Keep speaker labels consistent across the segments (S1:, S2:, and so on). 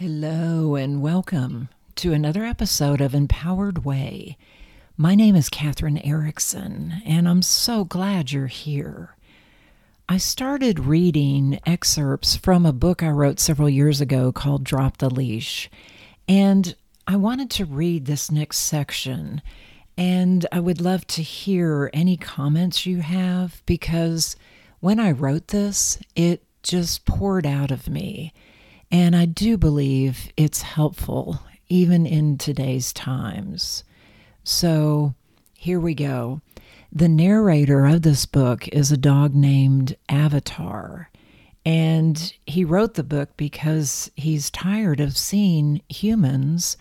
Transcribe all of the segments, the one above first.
S1: Hello, and welcome to another episode of Empowered Way. My name is Kathryn Eriksen, and I'm so glad you're here. I started reading excerpts from a book I wrote several years ago called Drop the Leash, and I wanted to read this next section. And I would love to hear any comments you have because when I wrote this, it just poured out of me. And I do believe it's helpful even in today's times. So here we go. The narrator of this book is a dog named Avatar. And he wrote the book because he's tired of seeing humans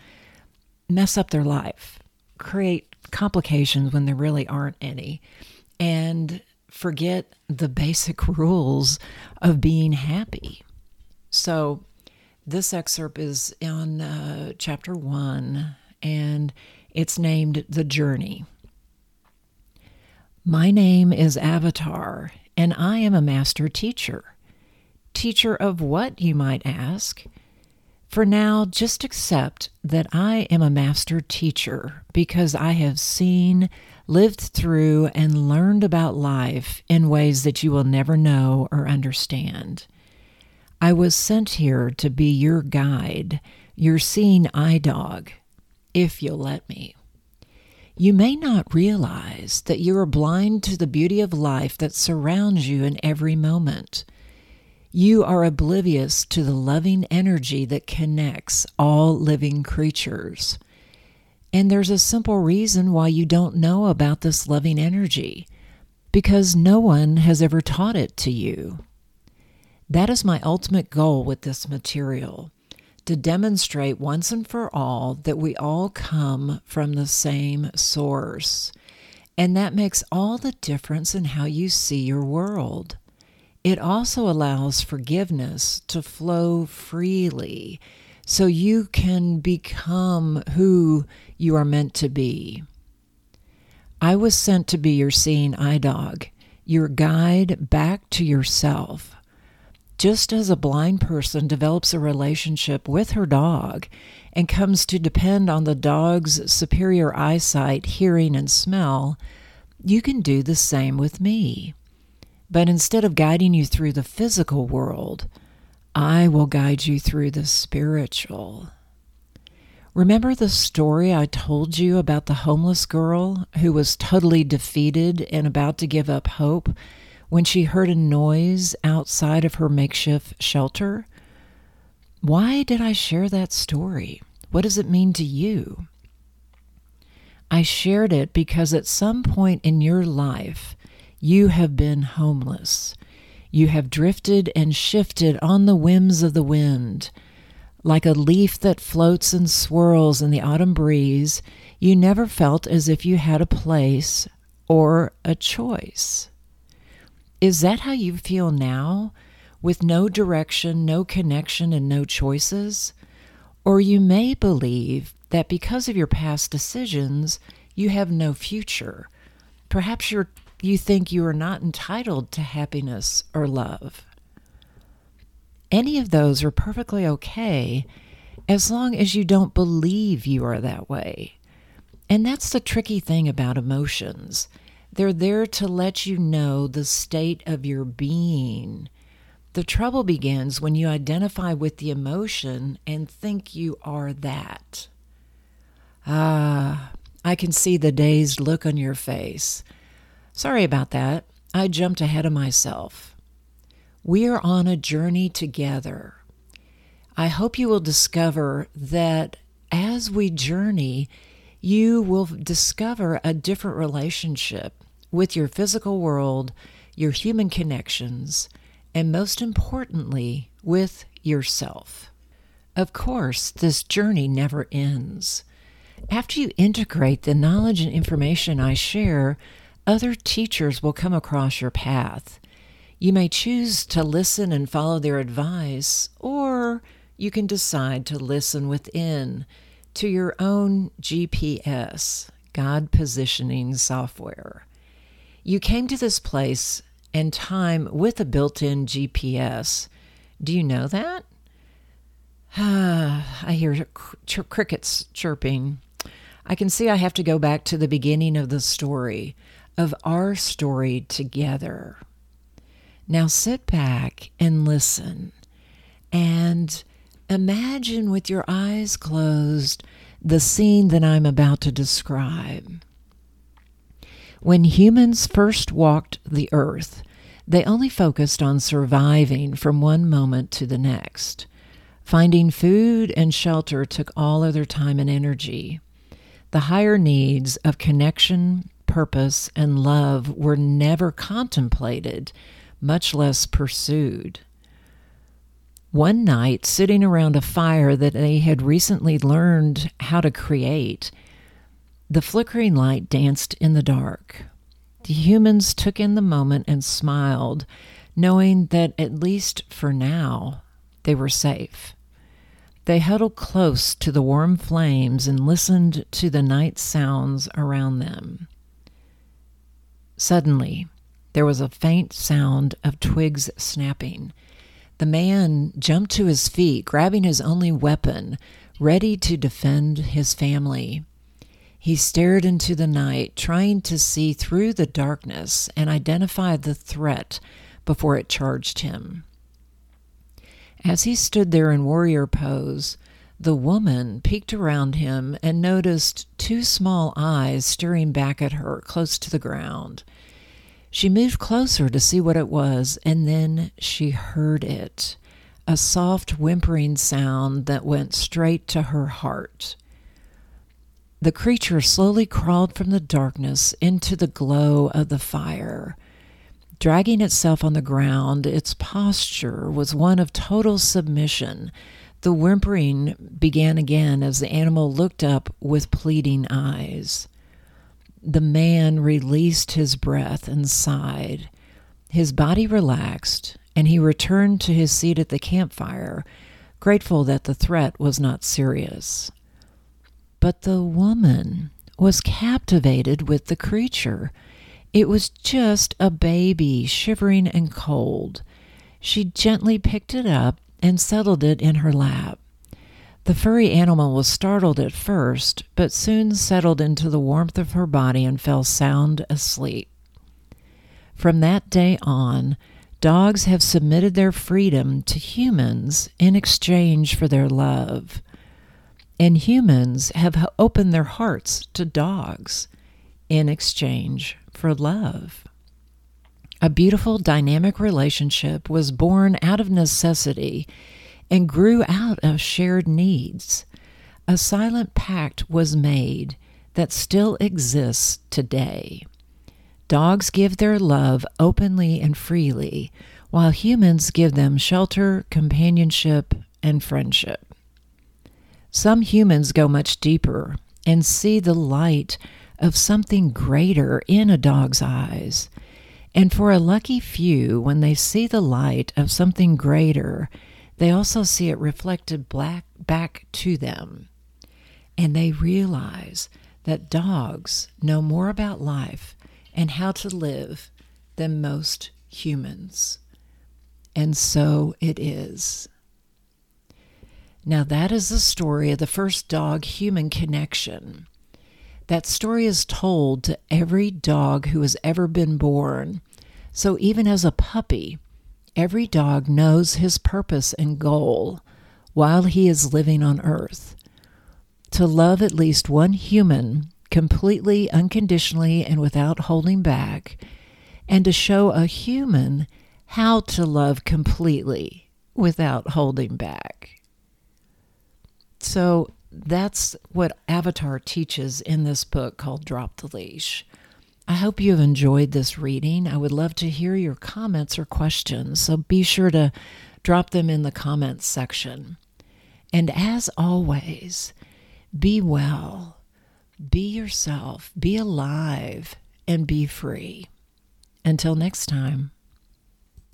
S1: mess up their life, create complications when there really aren't any, and forget the basic rules of being happy. So, this excerpt is in uh, chapter one, and it's named The Journey. My name is Avatar, and I am a master teacher. Teacher of what, you might ask? For now, just accept that I am a master teacher because I have seen, lived through, and learned about life in ways that you will never know or understand. I was sent here to be your guide, your seeing eye dog, if you'll let me. You may not realize that you are blind to the beauty of life that surrounds you in every moment. You are oblivious to the loving energy that connects all living creatures. And there's a simple reason why you don't know about this loving energy because no one has ever taught it to you. That is my ultimate goal with this material to demonstrate once and for all that we all come from the same source. And that makes all the difference in how you see your world. It also allows forgiveness to flow freely so you can become who you are meant to be. I was sent to be your seeing eye dog, your guide back to yourself. Just as a blind person develops a relationship with her dog and comes to depend on the dog's superior eyesight, hearing, and smell, you can do the same with me. But instead of guiding you through the physical world, I will guide you through the spiritual. Remember the story I told you about the homeless girl who was totally defeated and about to give up hope when she heard a noise outside of her makeshift shelter? Why did I share that story? What does it mean to you? I shared it because at some point in your life, you have been homeless. You have drifted and shifted on the whims of the wind. Like a leaf that floats and swirls in the autumn breeze, you never felt as if you had a place or a choice. Is that how you feel now, with no direction, no connection, and no choices? Or you may believe that because of your past decisions, you have no future. Perhaps you're, you think you are not entitled to happiness or love. Any of those are perfectly okay as long as you don't believe you are that way. And that's the tricky thing about emotions they're there to let you know the state of your being. The trouble begins when you identify with the emotion and think you are that. Ah, I can see the dazed look on your face. Sorry about that. I jumped ahead of myself. We are on a journey together. I hope you will discover that as we journey, you will discover a different relationship with your physical world, your human connections, and most importantly, with yourself. Of course, this journey never ends. After you integrate the knowledge and information I share, other teachers will come across your path. You may choose to listen and follow their advice, or you can decide to listen within to your own GPS, God positioning software. You came to this place and time with a built in GPS. Do you know that? I hear cr- crickets chirping. I can see I have to go back to the beginning of the story, of our story together. Now sit back and listen and imagine with your eyes closed the scene that I'm about to describe. When humans first walked the earth, they only focused on surviving from one moment to the next. Finding food and shelter took all of their time and energy. The higher needs of connection, purpose, and love were never contemplated, much less pursued. One night, sitting around a fire that they had recently learned how to create, the flickering light danced in the dark. The humans took in the moment and smiled, knowing that at least for now they were safe. They huddled close to the warm flames and listened to the night sounds around them. Suddenly, there was a faint sound of twigs snapping. The man jumped to his feet, grabbing his only weapon, ready to defend his family. He stared into the night, trying to see through the darkness and identify the threat before it charged him. As he stood there in warrior pose, the woman peeked around him and noticed two small eyes staring back at her close to the ground. She moved closer to see what it was, and then she heard it a soft whimpering sound that went straight to her heart. The creature slowly crawled from the darkness into the glow of the fire. Dragging itself on the ground, its posture was one of total submission. The whimpering began again as the animal looked up with pleading eyes. The man released his breath and sighed. His body relaxed, and he returned to his seat at the campfire, grateful that the threat was not serious. But the woman was captivated with the creature. It was just a baby, shivering and cold. She gently picked it up and settled it in her lap. The furry animal was startled at first, but soon settled into the warmth of her body and fell sound asleep. From that day on, dogs have submitted their freedom to humans in exchange for their love. And humans have opened their hearts to dogs in exchange for love. A beautiful, dynamic relationship was born out of necessity and grew out of shared needs. A silent pact was made that still exists today. Dogs give their love openly and freely, while humans give them shelter, companionship, and friendship. Some humans go much deeper and see the light of something greater in a dog's eyes. And for a lucky few, when they see the light of something greater, they also see it reflected black back to them. And they realize that dogs know more about life and how to live than most humans. And so it is. Now, that is the story of the first dog human connection. That story is told to every dog who has ever been born. So even as a puppy, every dog knows his purpose and goal while he is living on earth to love at least one human completely, unconditionally, and without holding back, and to show a human how to love completely without holding back. So that's what Avatar teaches in this book called Drop the Leash. I hope you have enjoyed this reading. I would love to hear your comments or questions, so be sure to drop them in the comments section. And as always, be well, be yourself, be alive, and be free. Until next time.